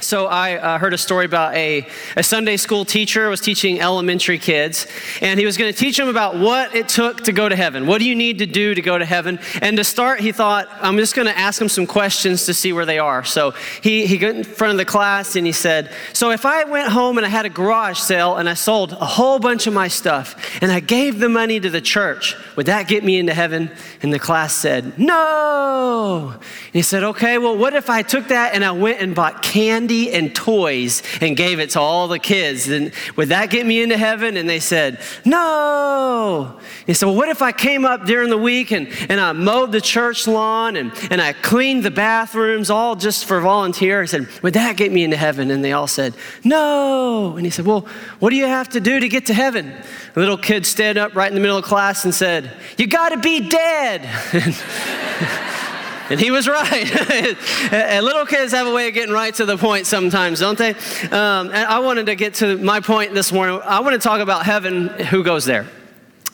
So I uh, heard a story about a, a Sunday school teacher was teaching elementary kids, and he was going to teach them about what it took to go to heaven. What do you need to do to go to heaven? And to start, he thought, I'm just going to ask them some questions to see where they are. So he, he got in front of the class and he said, So if I went home and I had a garage sale and I sold a whole bunch of my stuff and I gave the money to the church, would that get me into heaven? And the class said, No. And he said, Okay, well, what if I took that and I went and bought candy? Candy and toys and gave it to all the kids. And would that get me into heaven? And they said, No. He said, Well, what if I came up during the week and, and I mowed the church lawn and, and I cleaned the bathrooms all just for volunteer? He said, Would that get me into heaven? And they all said, No. And he said, Well, what do you have to do to get to heaven? A little kid stood up right in the middle of class and said, You got to be dead. And he was right. and little kids have a way of getting right to the point sometimes, don't they? Um, and I wanted to get to my point this morning. I want to talk about heaven, who goes there.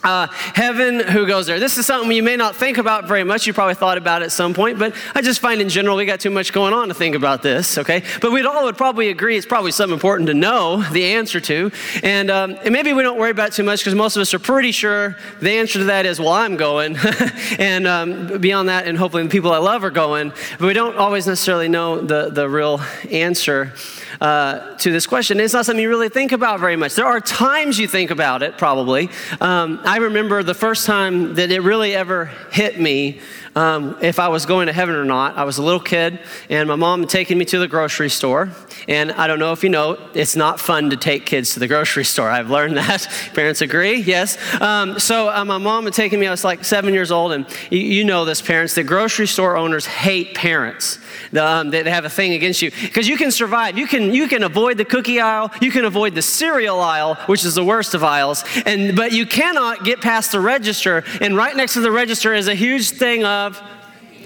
Uh, heaven, who goes there? This is something you may not think about very much. You probably thought about it at some point, but I just find in general we got too much going on to think about this, okay? But we'd all would probably agree it's probably something important to know the answer to. And, um, and maybe we don't worry about too much because most of us are pretty sure the answer to that is, well, I'm going. and um, beyond that, and hopefully the people I love are going. But we don't always necessarily know the, the real answer uh, to this question. It's not something you really think about very much. There are times you think about it, probably. Um, I remember the first time that it really ever hit me um, if I was going to heaven or not. I was a little kid, and my mom had taken me to the grocery store. And I don't know if you know, it's not fun to take kids to the grocery store. I've learned that. Parents agree? Yes. Um, so uh, my mom had taken me, I was like seven years old, and you, you know this, parents, the grocery store owners hate parents. The, um, they have a thing against you because you can survive. You can, you can avoid the cookie aisle, you can avoid the cereal aisle, which is the worst of aisles, and, but you cannot get past the register. And right next to the register is a huge thing of love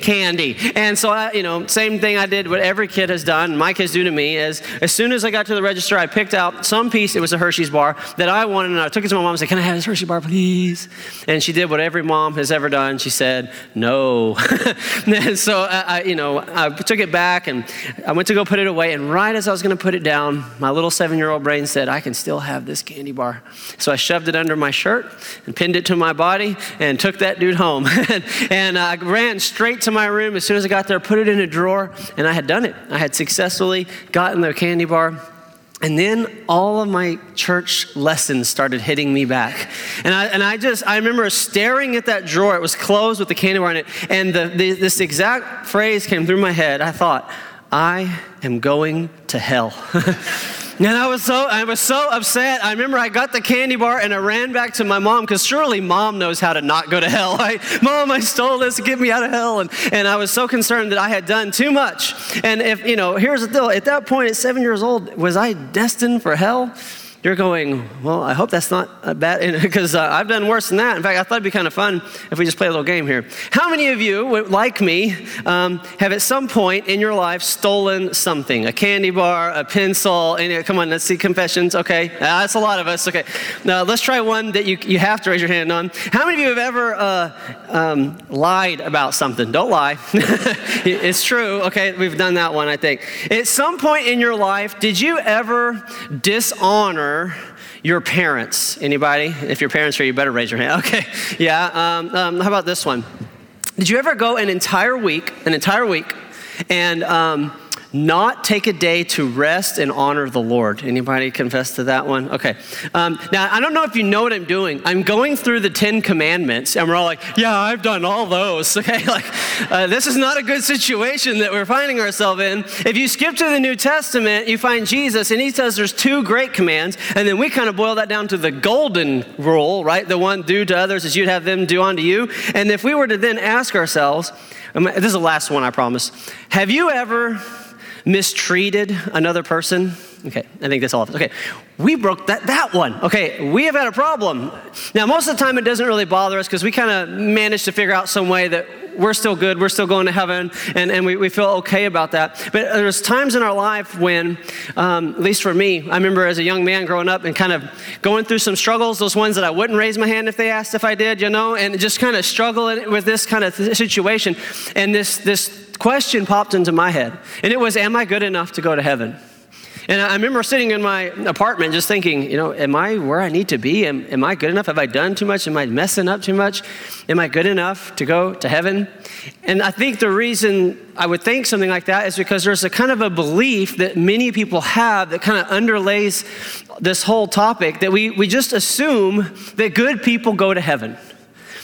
candy. And so, I, you know, same thing I did, what every kid has done, my kids do to me, is as soon as I got to the register, I picked out some piece, it was a Hershey's bar, that I wanted, and I took it to my mom and said, Can I have this Hershey bar, please? And she did what every mom has ever done. She said, No. and so, I, I, you know, I took it back and I went to go put it away, and right as I was going to put it down, my little seven year old brain said, I can still have this candy bar. So I shoved it under my shirt and pinned it to my body and took that dude home. and I ran straight to to my room as soon as I got there, put it in a drawer, and I had done it. I had successfully gotten the candy bar. And then all of my church lessons started hitting me back. And I, and I just, I remember staring at that drawer. It was closed with the candy bar in it. And the, the, this exact phrase came through my head. I thought, I am going to hell. And I was so I was so upset. I remember I got the candy bar and I ran back to my mom because surely mom knows how to not go to hell. Right? Mom, I stole this, get me out of hell. And, and I was so concerned that I had done too much. And if you know, here's the deal, at that point at seven years old, was I destined for hell? You're going, well, I hope that's not bad, because uh, I've done worse than that. In fact, I thought it'd be kind of fun if we just play a little game here. How many of you, like me, um, have at some point in your life stolen something? A candy bar, a pencil, and come on, let's see confessions. Okay, uh, that's a lot of us. Okay, now let's try one that you, you have to raise your hand on. How many of you have ever uh, um, lied about something? Don't lie. it's true. Okay, we've done that one, I think. At some point in your life, did you ever dishonor honor your parents. Anybody? If your parents are, you better raise your hand. Okay, yeah. Um, um, how about this one? Did you ever go an entire week, an entire week, and um, not take a day to rest and honor the Lord. Anybody confess to that one? Okay. Um, now, I don't know if you know what I'm doing. I'm going through the Ten Commandments, and we're all like, yeah, I've done all those. Okay. Like, uh, this is not a good situation that we're finding ourselves in. If you skip to the New Testament, you find Jesus, and he says there's two great commands, and then we kind of boil that down to the golden rule, right? The one do to others as you'd have them do unto you. And if we were to then ask ourselves, um, this is the last one, I promise. Have you ever mistreated another person? Okay, I think that's all of. Okay, we broke that, that one. Okay, we have had a problem. Now, most of the time it doesn't really bother us because we kind of manage to figure out some way that we're still good, we're still going to heaven, and, and we, we feel okay about that. But there's times in our life when, um, at least for me, I remember as a young man growing up and kind of going through some struggles, those ones that I wouldn't raise my hand if they asked if I did, you know, and just kind of struggling with this kind of situation. And this, this question popped into my head, and it was, Am I good enough to go to heaven? And I remember sitting in my apartment just thinking, you know, am I where I need to be? Am, am I good enough? Have I done too much? Am I messing up too much? Am I good enough to go to heaven? And I think the reason I would think something like that is because there's a kind of a belief that many people have that kind of underlays this whole topic that we, we just assume that good people go to heaven.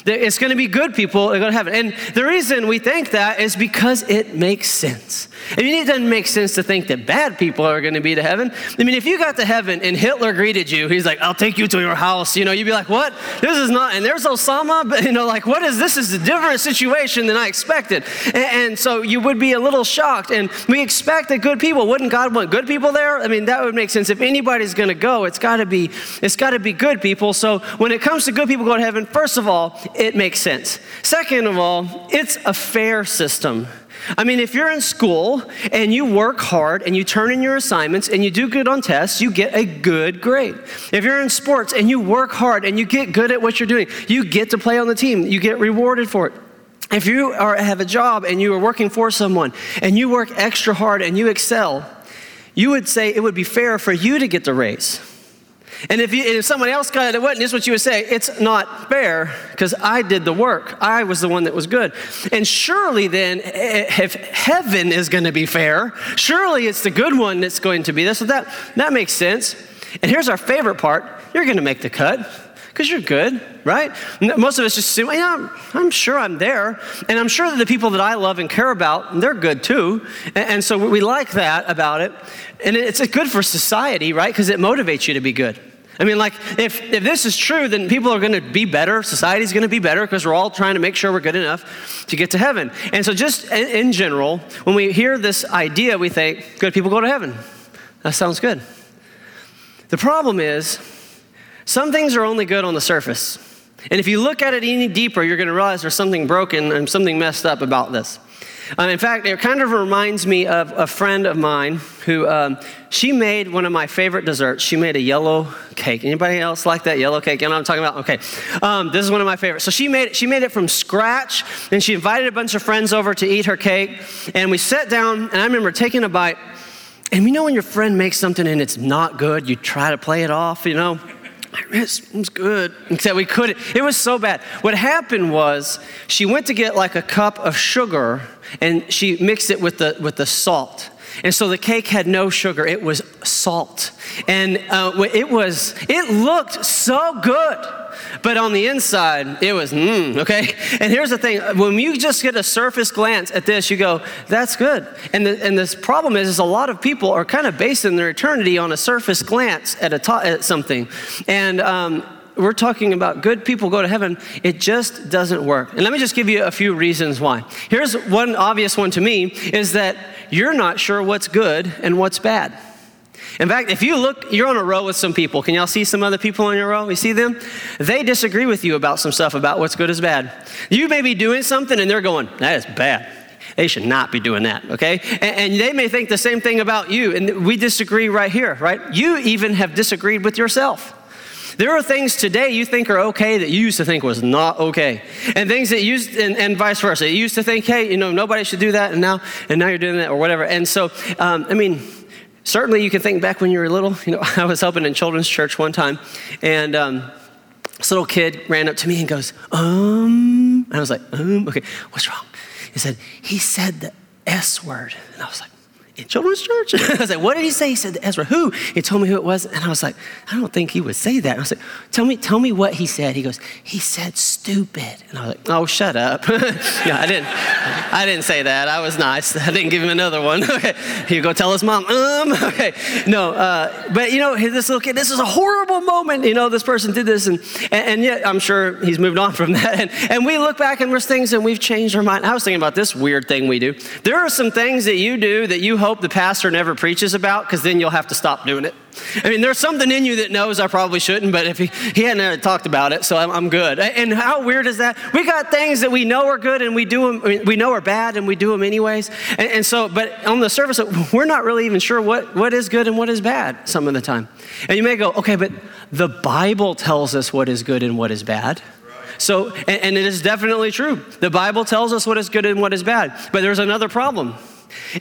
It's going to be good people that go to heaven. And the reason we think that is because it makes sense. I mean, it doesn't make sense to think that bad people are going to be to heaven. I mean, if you got to heaven and Hitler greeted you, he's like, I'll take you to your house. You know, you'd be like, what? This is not, and there's Osama, but you know, like, what is this? This is a different situation than I expected. And, and so you would be a little shocked. And we expect that good people, wouldn't God want good people there? I mean, that would make sense. If anybody's going to go, it's got to be, it's got to be good people. So when it comes to good people going to heaven, first of all, it makes sense. Second of all, it's a fair system. I mean, if you're in school and you work hard and you turn in your assignments and you do good on tests, you get a good grade. If you're in sports and you work hard and you get good at what you're doing, you get to play on the team, you get rewarded for it. If you are, have a job and you are working for someone and you work extra hard and you excel, you would say it would be fair for you to get the raise. And if, you, if somebody else got a witness, what you would say, it's not fair because I did the work. I was the one that was good. And surely then, eh, if heaven is going to be fair, surely it's the good one that's going to be this. So that, that makes sense. And here's our favorite part you're going to make the cut because you're good, right? Most of us just assume, yeah, I'm sure I'm there. And I'm sure that the people that I love and care about, they're good too. And so we like that about it. And it's good for society, right? Because it motivates you to be good. I mean, like, if, if this is true, then people are going to be better. Society's going to be better because we're all trying to make sure we're good enough to get to heaven. And so, just in, in general, when we hear this idea, we think, good people go to heaven. That sounds good. The problem is, some things are only good on the surface. And if you look at it any deeper, you're going to realize there's something broken and something messed up about this. Um, in fact, it kind of reminds me of a friend of mine who um, she made one of my favorite desserts. She made a yellow cake. Anybody else like that yellow cake? You know what I'm talking about? Okay, um, this is one of my favorites. So she made she made it from scratch, and she invited a bunch of friends over to eat her cake. And we sat down, and I remember taking a bite. And you know when your friend makes something and it's not good, you try to play it off, you know? It was good. Except we couldn't. It was so bad. What happened was she went to get like a cup of sugar and she mixed it with the, with the salt. And so the cake had no sugar, it was salt. And uh, it was, it looked so good. But on the inside, it was, mmm, okay? And here's the thing when you just get a surface glance at this, you go, that's good. And, the, and this problem is, is a lot of people are kind of basing their eternity on a surface glance at, a at something. And, um, we're talking about good people go to heaven, it just doesn't work. And let me just give you a few reasons why. Here's one obvious one to me is that you're not sure what's good and what's bad. In fact, if you look, you're on a row with some people. Can y'all see some other people on your row? You see them? They disagree with you about some stuff about what's good is bad. You may be doing something and they're going, that is bad. They should not be doing that, okay? And, and, they may think the same thing about you, and we disagree right here, right? You even have disagreed with yourself. There are things today you think are okay that you used to think was not okay. And things that used, and, and vice versa. You used to think, hey, you know, nobody should do that, and now, and now you're doing that, or whatever. And so, um, I mean, certainly you can think back when you were little. You know, I was helping in children's church one time, and um, this little kid ran up to me and goes, um, and I was like, um, okay, what's wrong? He said, he said the S word. And I was like, in children's church? I was like, what did he say? He said Ezra. Who? He told me who it was. And I was like, I don't think he would say that. And I was like, tell me, tell me what he said. He goes, he said stupid. And I was like, oh, shut up. yeah, I didn't, I didn't say that. I was nice. I didn't give him another one. okay. He go tell his mom, um, okay. No, uh, but you know, this little kid, this is a horrible moment. You know, this person did this. And, and, and yet I'm sure he's moved on from that. And, and we look back and there's things and we've changed our mind. I was thinking about this weird thing we do. There are some things that you do that you hope the pastor never preaches about because then you'll have to stop doing it. I mean, there's something in you that knows I probably shouldn't, but if he, he hadn't talked about it, so I'm, I'm, good. And how weird is that? We got things that we know are good and we do them, I mean, we know are bad and we do them anyways. And, and, so, but on the surface, we're not really even sure what, what is good and what is bad some of the time. And you may go, okay, but the Bible tells us what is good and what is bad. So, and, and it is definitely true. The Bible tells us what is good and what is bad. But there's another problem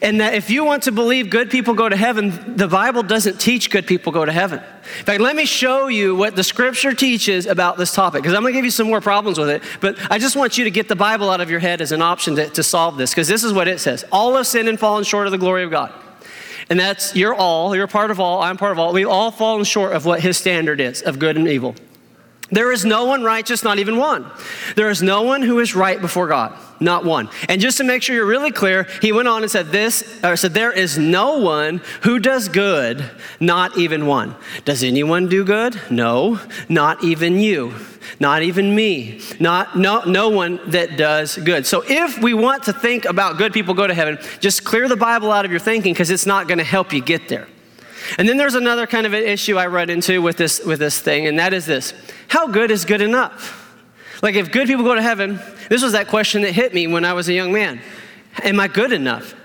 And that if you want to believe good people go to heaven, the Bible doesn't teach good people go to heaven. In fact, let me show you what the scripture teaches about this topic, because I'm going to give you some more problems with it. But I just want you to get the Bible out of your head as an option to, to solve this, because this is what it says All have sinned and fallen short of the glory of God. And that's, you're all, you're part of all, I'm part of all. We've all fallen short of what his standard is of good and evil. There is no one righteous, not even one. There is no one who is right before God, not one. And just to make sure you're really clear, he went on and said this, or said, There is no one who does good, not even one. Does anyone do good? No, not even you, not even me, not no, no one that does good. So if we want to think about good people go to heaven, just clear the Bible out of your thinking because it's not going to help you get there. And then there's another kind of an issue I run into with this, with this thing, and that is this How good is good enough? Like, if good people go to heaven, this was that question that hit me when I was a young man Am I good enough?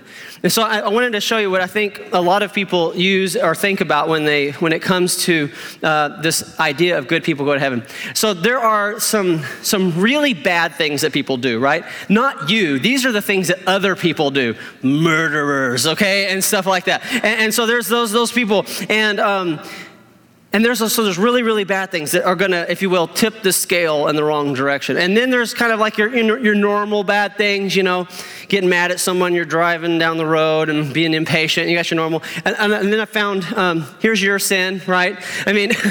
And so I, I, wanted to show you what I think a lot of people use or think about when, they, when it comes to uh, this idea of good people go to heaven. So there are some, some really bad things that people do, right? Not you. These are the things that other people do. Murderers, okay? And stuff like that. And, and so there's those, those people. And, um, and there's also there's really really bad things that are to, if you will, tip the scale in the wrong direction. And then there's kind of like your your normal bad things, you know, getting mad at someone you're driving down the road and being impatient. You got your normal. And, and then I found um, here's your sin, right? I mean.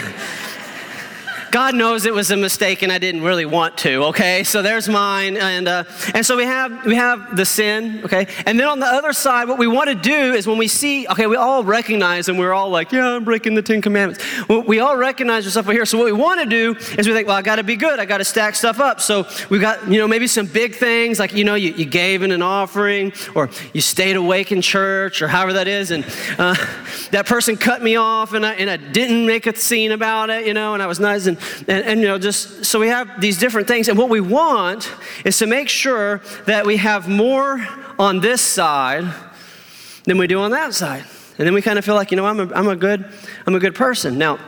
God knows it was a mistake and I didn't really want to, okay? So there's mine. And, uh, and so we have, we have the sin, okay? And then on the other side, what we want to do is when we see, okay, we all recognize and we're all like, yeah, I'm breaking the Ten Commandments. We all recognize yourself over here. So what we want to do is we think, well, I got to be good. I got to stack stuff up. So we've got, you know, maybe some big things like, you know, you, you gave in an offering or you stayed awake in church or however that is. And uh, that person cut me off and I, and I didn't make a scene about it, you know, and I was nice. And and, and, you know, just so we have these different things. And what we want is to make sure that we have more on this side than we do on that side. And then we kind of feel like, you know, I'm a, I'm a good, I'm a good person. Now,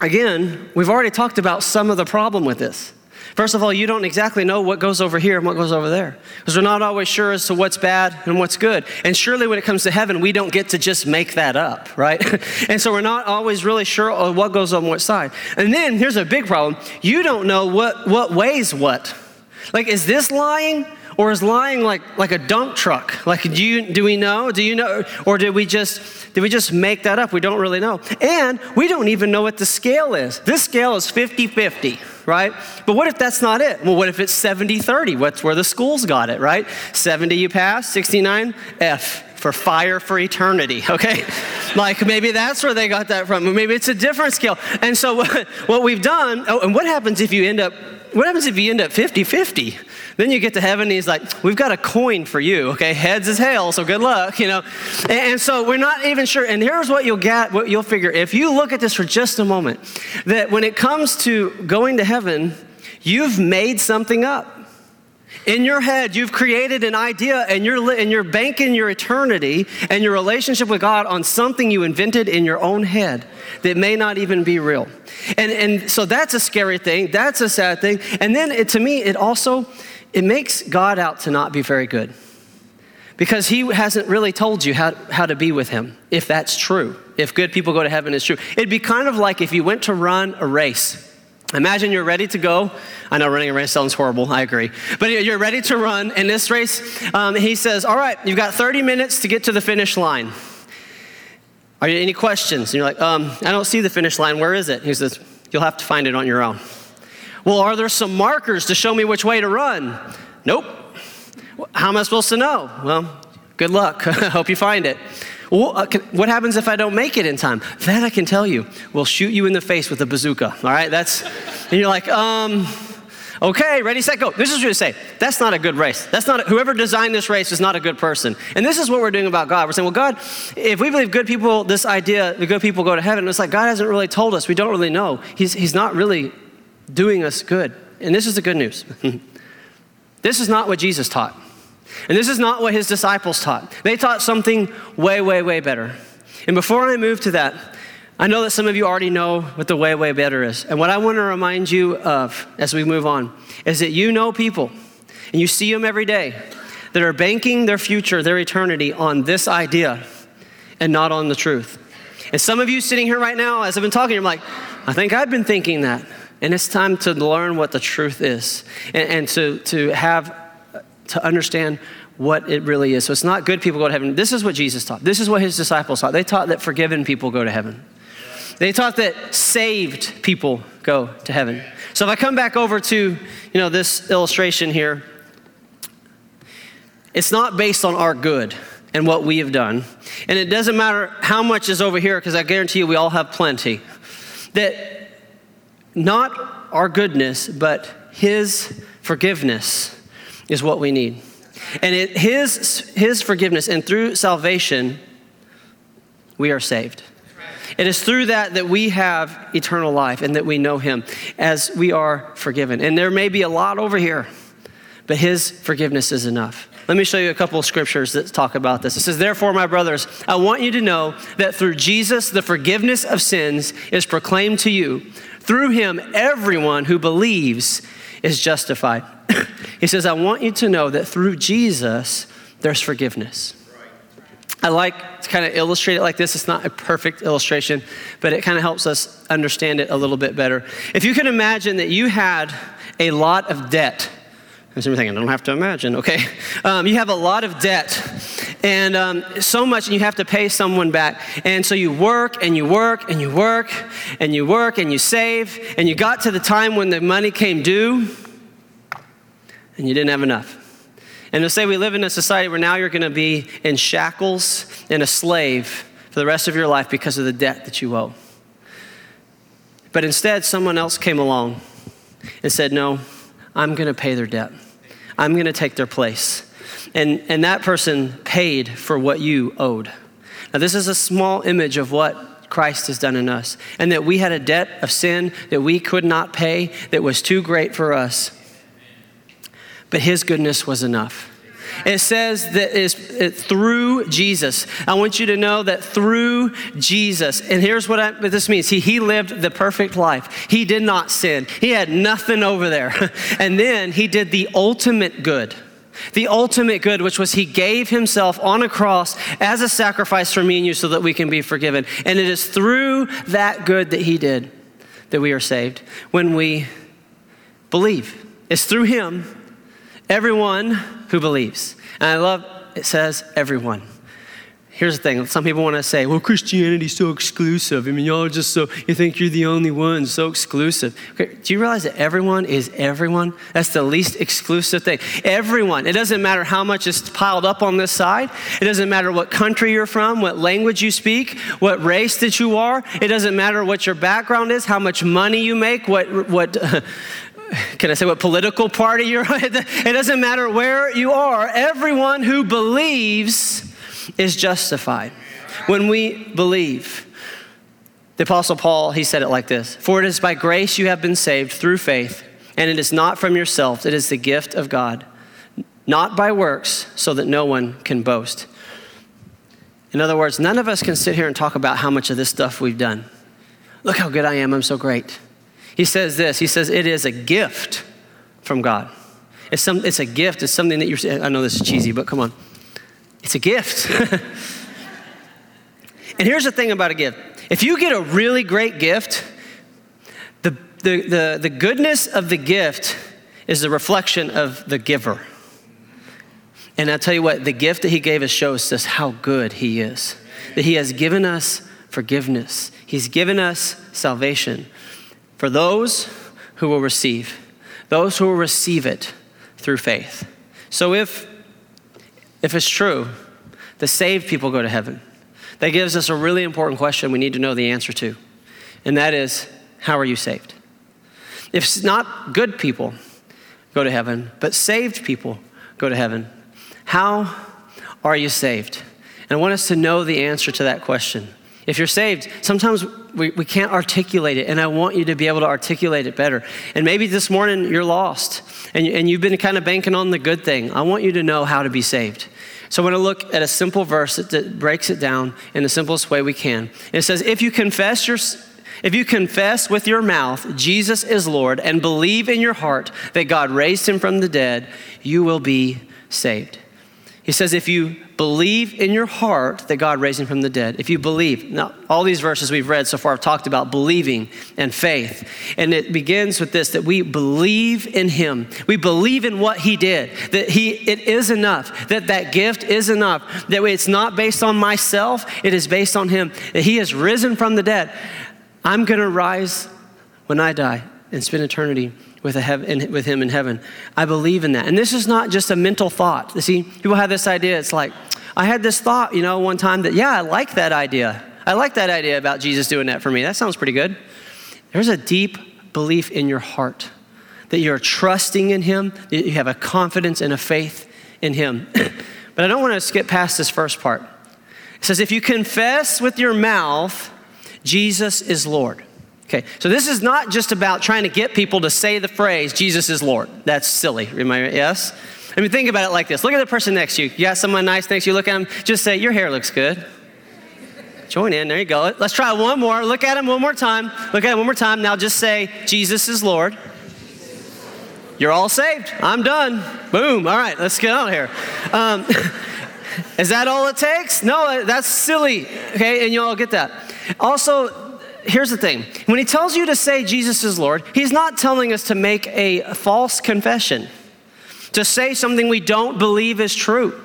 again, we've already talked about some of the problem with this. First of all, you don't exactly know what goes over here and what goes over there because we're not always sure as to what's bad and what's good. And surely when it comes to heaven, we don't get to just make that up, right? and so we're not always really sure what goes on what side. And then here's a big problem you don't know what, what weighs what. Like, is this lying? Or is lying like, like a dump truck? Like, do, you, do we know? Do you know? Or did we just did we just make that up? We don't really know. And we don't even know what the scale is. This scale is 50 50 right? But what if that's not it? Well, what if it's 70 30? What's where the schools got it, right? 70 you pass, 69 F for fire for eternity, okay? like maybe that's where they got that from. Maybe it's a different scale. And so what, what we've done, oh, and what happens if you end up, what happens if you end up 50 50? Then you get to heaven and he's like, We've got a coin for you, okay? Heads is hell, so good luck, you know? And, and so we're not even sure. And here's what you'll get, what you'll figure. If you look at this for just a moment, that when it comes to going to heaven, you've made something up. In your head, you've created an idea and you're, and you're banking your eternity and your relationship with God on something you invented in your own head that may not even be real. And, and so that's a scary thing. That's a sad thing. And then it, to me, it also it makes God out to not be very good because he hasn't really told you how, how to be with him, if that's true. If good people go to heaven is true. It'd be kind of like if you went to run a race. Imagine you're ready to go. I know running a race sounds horrible, I agree. But you're ready to run in this race. Um, he says, All right, you've got 30 minutes to get to the finish line. Are there any questions? And you're like, um, I don't see the finish line. Where is it? He says, You'll have to find it on your own. Well, are there some markers to show me which way to run? Nope. How am I supposed to know? Well, good luck. Hope you find it. Uh, what happens if I don't make it in time? That I can tell you. We'll shoot you in the face with a bazooka. All right, that's, and you're like, um, okay, ready, set, go. This is what you say. That's not a good race. That's not, a, whoever designed this race is not a good person. And this is what we're doing about God. We're saying, well, God, if we believe good people, this idea, the good people go to heaven, it's like God hasn't really told us. We don't really know. He's, he's not really doing us good. And this is the good news. this is not what Jesus taught. And this is not what his disciples taught. They taught something way, way, way better. And before I move to that, I know that some of you already know what the way, way better is. And what I want to remind you of as we move on is that you know people and you see them every day that are banking their future, their eternity on this idea and not on the truth. And some of you sitting here right now, as I've been talking, you're like, I think I've been thinking that. And it's time to learn what the truth is and, and to, to have, to understand what it really is. So it's not good people go to heaven. This is what Jesus taught. This is what his disciples taught. They taught that forgiven people go to heaven. They taught that saved people go to heaven. So if I come back over to, you know, this illustration here, it's not based on our good and what we have done. And it doesn't matter how much is over here, because I guarantee you we all have plenty. That not our goodness, but His forgiveness is what we need. And it, his, his forgiveness, and through salvation, we are saved. It is through that that we have eternal life and that we know Him as we are forgiven. And there may be a lot over here, but His forgiveness is enough. Let me show you a couple of scriptures that talk about this. It says, Therefore, my brothers, I want you to know that through Jesus, the forgiveness of sins is proclaimed to you. Through him, everyone who believes is justified. he says, I want you to know that through Jesus, there's forgiveness. I like to kind of illustrate it like this. It's not a perfect illustration, but it kind of helps us understand it a little bit better. If you can imagine that you had a lot of debt, some thinking, I don't have to imagine, okay? Um, you have a lot of debt, and um, so much, and you have to pay someone back. And so you work and you work and you work and you work and you save, and you got to the time when the money came due, and you didn't have enough. And to say we live in a society where now you're going to be in shackles and a slave for the rest of your life because of the debt that you owe. But instead, someone else came along and said, No, I'm going to pay their debt. I'm going to take their place. And, and that person paid for what you owed. Now, this is a small image of what Christ has done in us, and that we had a debt of sin that we could not pay, that was too great for us. But His goodness was enough. It says that is through Jesus. I want you to know that through Jesus, and here's what, I, what this means he, he lived the perfect life. He did not sin, he had nothing over there. and then he did the ultimate good. The ultimate good, which was he gave himself on a cross as a sacrifice for me and you so that we can be forgiven. And it is through that good that he did that we are saved when we believe. It's through him Everyone who believes. And I love it says everyone. Here's the thing some people want to say, well, Christianity's so exclusive. I mean, y'all are just so, you think you're the only one, so exclusive. Okay, do you realize that everyone is everyone? That's the least exclusive thing. Everyone. It doesn't matter how much is piled up on this side, it doesn't matter what country you're from, what language you speak, what race that you are. It doesn't matter what your background is, how much money you make, what, what can I say what political party you're on? It doesn't matter where you are. Everyone who believes is justified. When we believe, the Apostle Paul, he said it like this For it is by grace you have been saved through faith, and it is not from yourself, it is the gift of God, not by works, so that no one can boast. In other words, none of us can sit here and talk about how much of this stuff we've done. Look how good I am, I'm so great. He says this He says, It is a gift from God. It's, some, it's a gift. It's something that you're, I know this is cheesy, but come on. It's a gift. and here's the thing about a gift if you get a really great gift, the, the, the, the goodness of the gift is the reflection of the giver. And I'll tell you what, the gift that he gave us shows us how good he is. That he has given us forgiveness, he's given us salvation for those who will receive, those who will receive it through faith. So if, if it's true, the saved people go to heaven, that gives us a really important question we need to know the answer to. And that is, how are you saved? If not good people go to heaven, but saved people go to heaven, how are you saved? And I want us to know the answer to that question. If you're saved, sometimes we, we can't articulate it, and I want you to be able to articulate it better. And maybe this morning you're lost and, and you've been kind of banking on the good thing. I want you to know how to be saved. So I want to look at a simple verse that, that breaks it down in the simplest way we can. It says, If you confess your if you confess with your mouth Jesus is Lord and believe in your heart that God raised him from the dead, you will be saved. He says, if you believe in your heart that God raised him from the dead, if you believe, now all these verses we've read so far have talked about believing and faith. And it begins with this that we believe in him. We believe in what he did, that he it is enough, that that gift is enough, that it's not based on myself, it is based on him, that he has risen from the dead. I'm gonna rise when I die and spend eternity with, heaven, with him in heaven. I believe in that. And this is not just a mental thought. You see, people have this idea. It's like, I had this thought, you know, one time that, yeah, I like that idea. I like that idea about Jesus doing that for me. That sounds pretty good. There's a deep belief in your heart that you're trusting in him, that you have a confidence and a faith in him. but I don't want to skip past this first part. It says, if you confess with your mouth, Jesus is Lord. Okay, so this is not just about trying to get people to say the phrase, Jesus is Lord. That's silly. I, yes? I mean, think about it like this. Look at the person next to you. You got someone nice next to you, look at them, just say, Your hair looks good. Join in, there you go. Let's try one more. Look at him one more time. Look at him one more time. Now just say, Jesus is Lord. You're all saved. I'm done. Boom. All right, let's get out here. Um, is that all it takes? No, that's silly. Okay, and you all get that. Also, here's the thing when he tells you to say Jesus is Lord, he's not telling us to make a false confession, to say something we don't believe is true.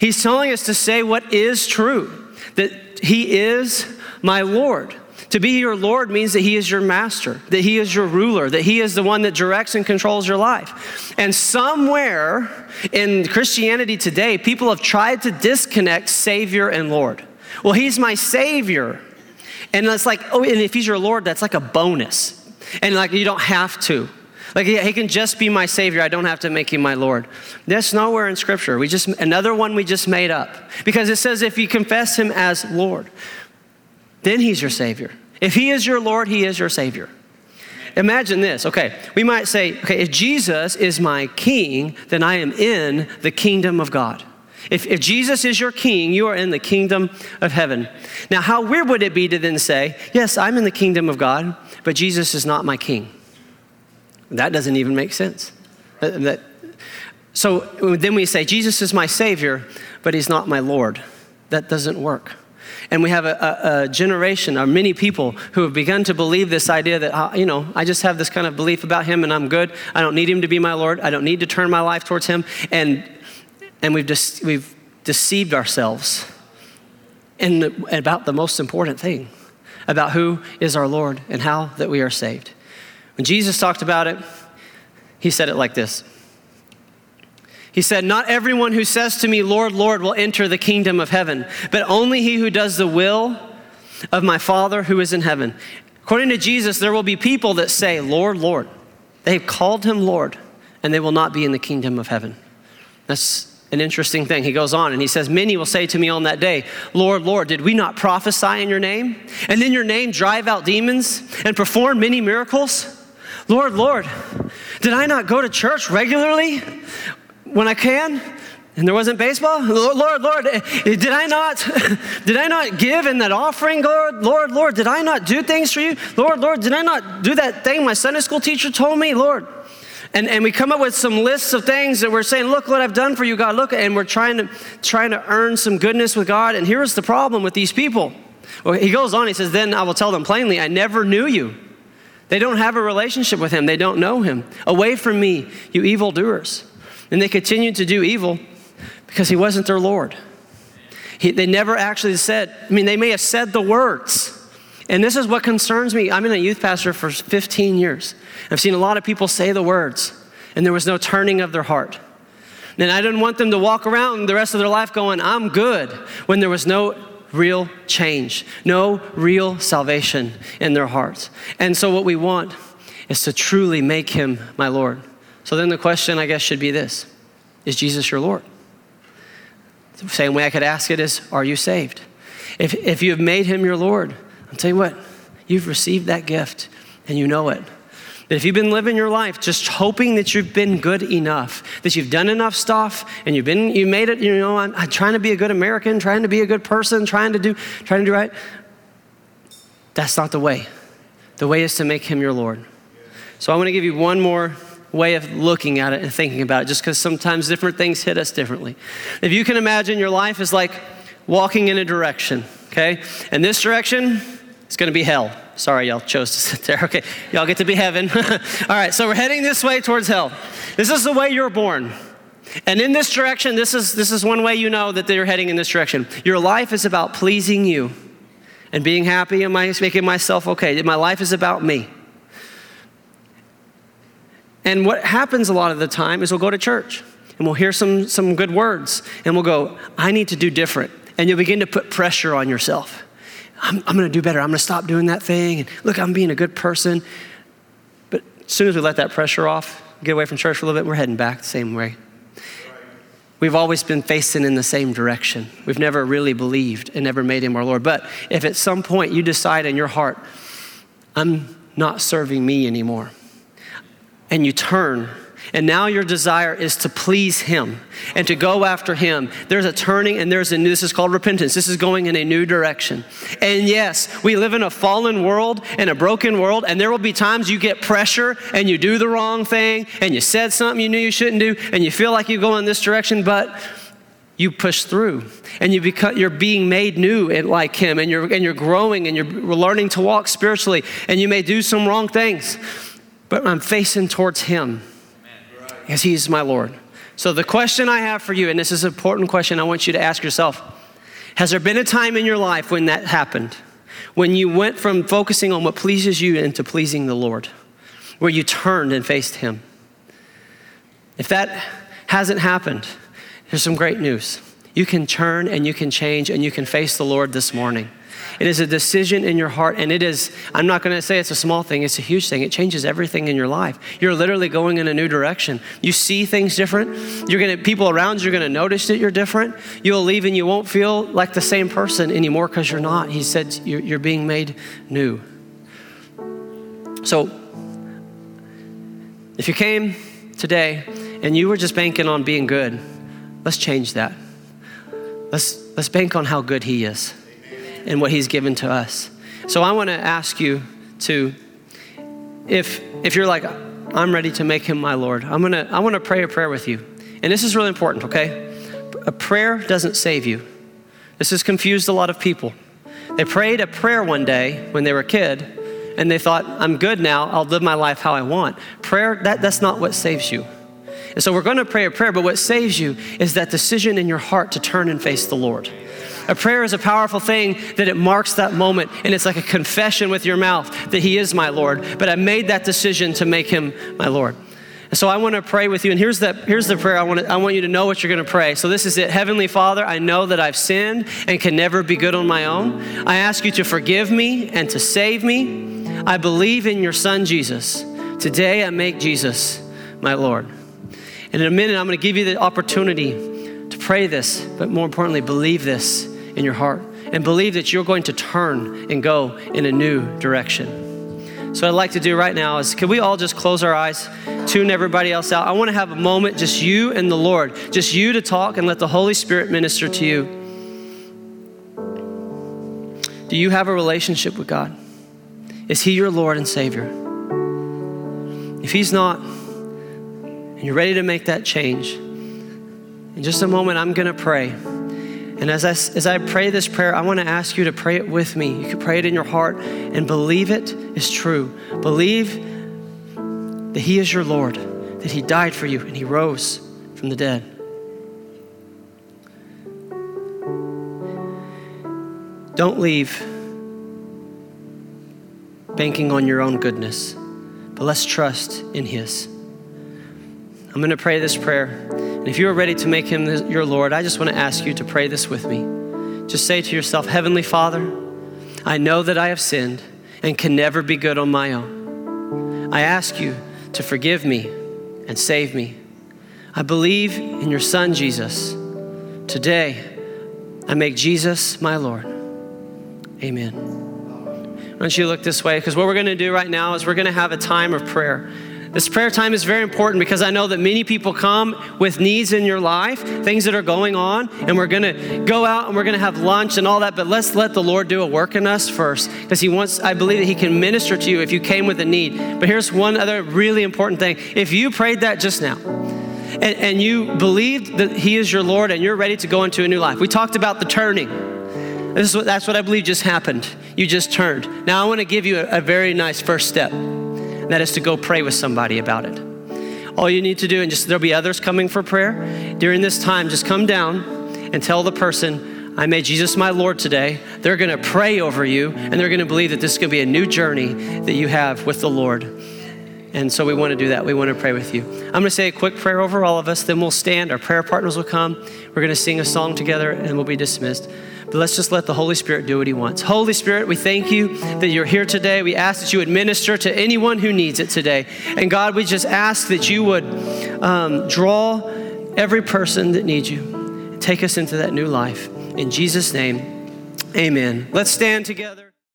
He's telling us to say what is true, that he is my Lord. To be your Lord means that He is your master, that He is your ruler, that He is the one that directs and controls your life. And somewhere in Christianity today, people have tried to disconnect Savior and Lord. Well, He's my Savior, and it's like, oh, and if he's your Lord, that's like a bonus. And like, you don't have to. Like, he can just be my Savior. I don't have to make him my Lord. That's nowhere in Scripture. We just, another one we just made up. Because it says if you confess him as Lord, then he's your Savior. If he is your Lord, he is your Savior. Imagine this. Okay, we might say, okay, if Jesus is my king, then I am in the kingdom of God. If, if Jesus is your king, you are in the kingdom of heaven. Now, how weird would it be to then say, Yes, I'm in the kingdom of God, but Jesus is not my king? That doesn't even make sense. That, that, so then we say, Jesus is my Savior, but He's not my Lord. That doesn't work. And we have a, a, a, generation, or many people, who have begun to believe this idea that, uh, you know, I just have this kind of belief about him and I'm good. I don't need him to be my Lord. I don't need to turn my life towards him. And and we've, we've deceived ourselves in the, about the most important thing about who is our Lord and how that we are saved. When Jesus talked about it, he said it like this He said, Not everyone who says to me, Lord, Lord, will enter the kingdom of heaven, but only he who does the will of my Father who is in heaven. According to Jesus, there will be people that say, Lord, Lord. They've called him Lord, and they will not be in the kingdom of heaven. That's an interesting thing. He goes on and he says, Many will say to me on that day, Lord, Lord, did we not prophesy in your name? And in your name drive out demons and perform many miracles? Lord, Lord, did I not go to church regularly when I can? And there wasn't baseball? Lord, Lord, Lord, eh, did I not did I not give in that offering, Lord? Lord, Lord, did I not do things for you? Lord, Lord, did I not do that thing my Sunday school teacher told me? Lord, and, and we come up with some lists of things that we're saying, look what I've done for you, God. Look, and we're trying to trying to earn some goodness with God. And here's the problem with these people. Well, he goes on, he says, Then I will tell them plainly, I never knew you. They don't have a relationship with him, they don't know him. Away from me, you evildoers. And they continued to do evil because he wasn't their Lord. He, they never actually said, I mean, they may have said the words. And this is what concerns me. I've been a youth pastor for 15 years. I've seen a lot of people say the words, and there was no turning of their heart. And I didn't want them to walk around the rest of their life going, I'm good, when there was no real change, no real salvation in their hearts. And so, what we want is to truly make him my Lord. So, then the question, I guess, should be this Is Jesus your Lord? The same way I could ask it is, Are you saved? If, if you have made him your Lord, I'll tell you what, you've received that gift and you know it. That if you've been living your life just hoping that you've been good enough, that you've done enough stuff and you've been, you made it, you know, I'm, I'm trying to be a good American, trying to be a good person, trying to do, trying to do right. That's not the way. The way is to make him your Lord. So I want to give you one more way of looking at it and thinking about it, just because sometimes different things hit us differently. If you can imagine your life is like walking in a direction, okay? And this direction is going to be hell. Sorry, y'all chose to sit there. Okay, y'all get to be heaven. All right, so we're heading this way towards hell. This is the way you're born. And in this direction, this is, this is one way you know that you're heading in this direction. Your life is about pleasing you and being happy and my, making myself okay. My life is about me. And what happens a lot of the time is we'll go to church and we'll hear some, some good words and we'll go, I need to do different. And you'll begin to put pressure on yourself. I'm, I'm going to do better. I'm going to stop doing that thing. And look, I'm being a good person. But as soon as we let that pressure off, get away from church for a little bit, we're heading back the same way. We've always been facing in the same direction. We've never really believed and never made him our Lord. But if at some point you decide in your heart, I'm not serving me anymore, and you turn and now your desire is to please Him and to go after Him. There's a turning and there's a new, this is called repentance. This is going in a new direction. And yes, we live in a fallen world and a broken world, and there will be times you get pressure and you do the wrong thing and you said something you knew you shouldn't do and you feel like you're going this direction, but you push through and you become, you're being made new and like him and you're, and you're growing and you're learning to walk spiritually and you may do some wrong things but i'm facing towards him because He's my Lord. So, the question I have for you, and this is an important question I want you to ask yourself Has there been a time in your life when that happened? When you went from focusing on what pleases you into pleasing the Lord, where you turned and faced Him? If that hasn't happened, here's some great news. You can turn and you can change and you can face the Lord this morning. It is a decision in your heart, and it is, I'm not gonna say it's a small thing, it's a huge thing. It changes everything in your life. You're literally going in a new direction. You see things different. You're gonna, people around you are gonna notice that you're different. You'll leave and you won't feel like the same person anymore because you're not. He said you're, you're being made new. So, if you came today and you were just banking on being good, let's change that. Let's, let's bank on how good He is and what He's given to us. So I want to ask you to, if if you're like, I'm ready to make Him my Lord, I'm gonna I want to pray a prayer with you, and this is really important. Okay, a prayer doesn't save you. This has confused a lot of people. They prayed a prayer one day when they were a kid, and they thought, I'm good now. I'll live my life how I want. Prayer that that's not what saves you. And so we're going to pray a prayer, but what saves you is that decision in your heart to turn and face the Lord. A prayer is a powerful thing that it marks that moment and it's like a confession with your mouth that He is my Lord. But I made that decision to make Him my Lord. And so I want to pray with you. And here's the, here's the prayer I want, to, I want you to know what you're going to pray. So this is it. Heavenly Father, I know that I've sinned and can never be good on my own. I ask you to forgive me and to save me. I believe in your Son, Jesus. Today I make Jesus my Lord. And in a minute, I'm going to give you the opportunity to pray this, but more importantly, believe this in your heart and believe that you're going to turn and go in a new direction. So, I'd like to do right now is can we all just close our eyes, tune everybody else out? I want to have a moment, just you and the Lord, just you to talk and let the Holy Spirit minister to you. Do you have a relationship with God? Is He your Lord and Savior? If He's not, and you're ready to make that change, in just a moment, I'm going to pray. And as I, as I pray this prayer, I want to ask you to pray it with me. You can pray it in your heart and believe it is true. Believe that He is your Lord, that He died for you and He rose from the dead. Don't leave banking on your own goodness, but let's trust in His. I'm going to pray this prayer. If you are ready to make him your Lord, I just want to ask you to pray this with me. Just say to yourself, Heavenly Father, I know that I have sinned and can never be good on my own. I ask you to forgive me and save me. I believe in your Son, Jesus. Today, I make Jesus my Lord. Amen. Why don't you look this way? Because what we're going to do right now is we're going to have a time of prayer. This prayer time is very important because I know that many people come with needs in your life, things that are going on, and we're going to go out and we're going to have lunch and all that, but let's let the Lord do a work in us first because He wants, I believe that He can minister to you if you came with a need. But here's one other really important thing. If you prayed that just now, and, and you believed that He is your Lord and you're ready to go into a new life, we talked about the turning. This is what, that's what I believe just happened. You just turned. Now I want to give you a, a very nice first step and that is to go pray with somebody about it. All you need to do, and just there'll be others coming for prayer during this time, just come down and tell the person, I made Jesus my Lord today. They're going to pray over you, and they're going to believe that this is going to be a new journey that you have with the Lord. And so we want to do that. We want to pray with you. I'm going to say a quick prayer over all of us, then we'll stand. Our prayer partners will come. We're going to sing a song together, and we'll be dismissed. Let's just let the Holy Spirit do what He wants. Holy Spirit, we thank you that you're here today. We ask that you would minister to anyone who needs it today. And God, we just ask that you would um, draw every person that needs you. Take us into that new life. In Jesus' name, amen. Let's stand together.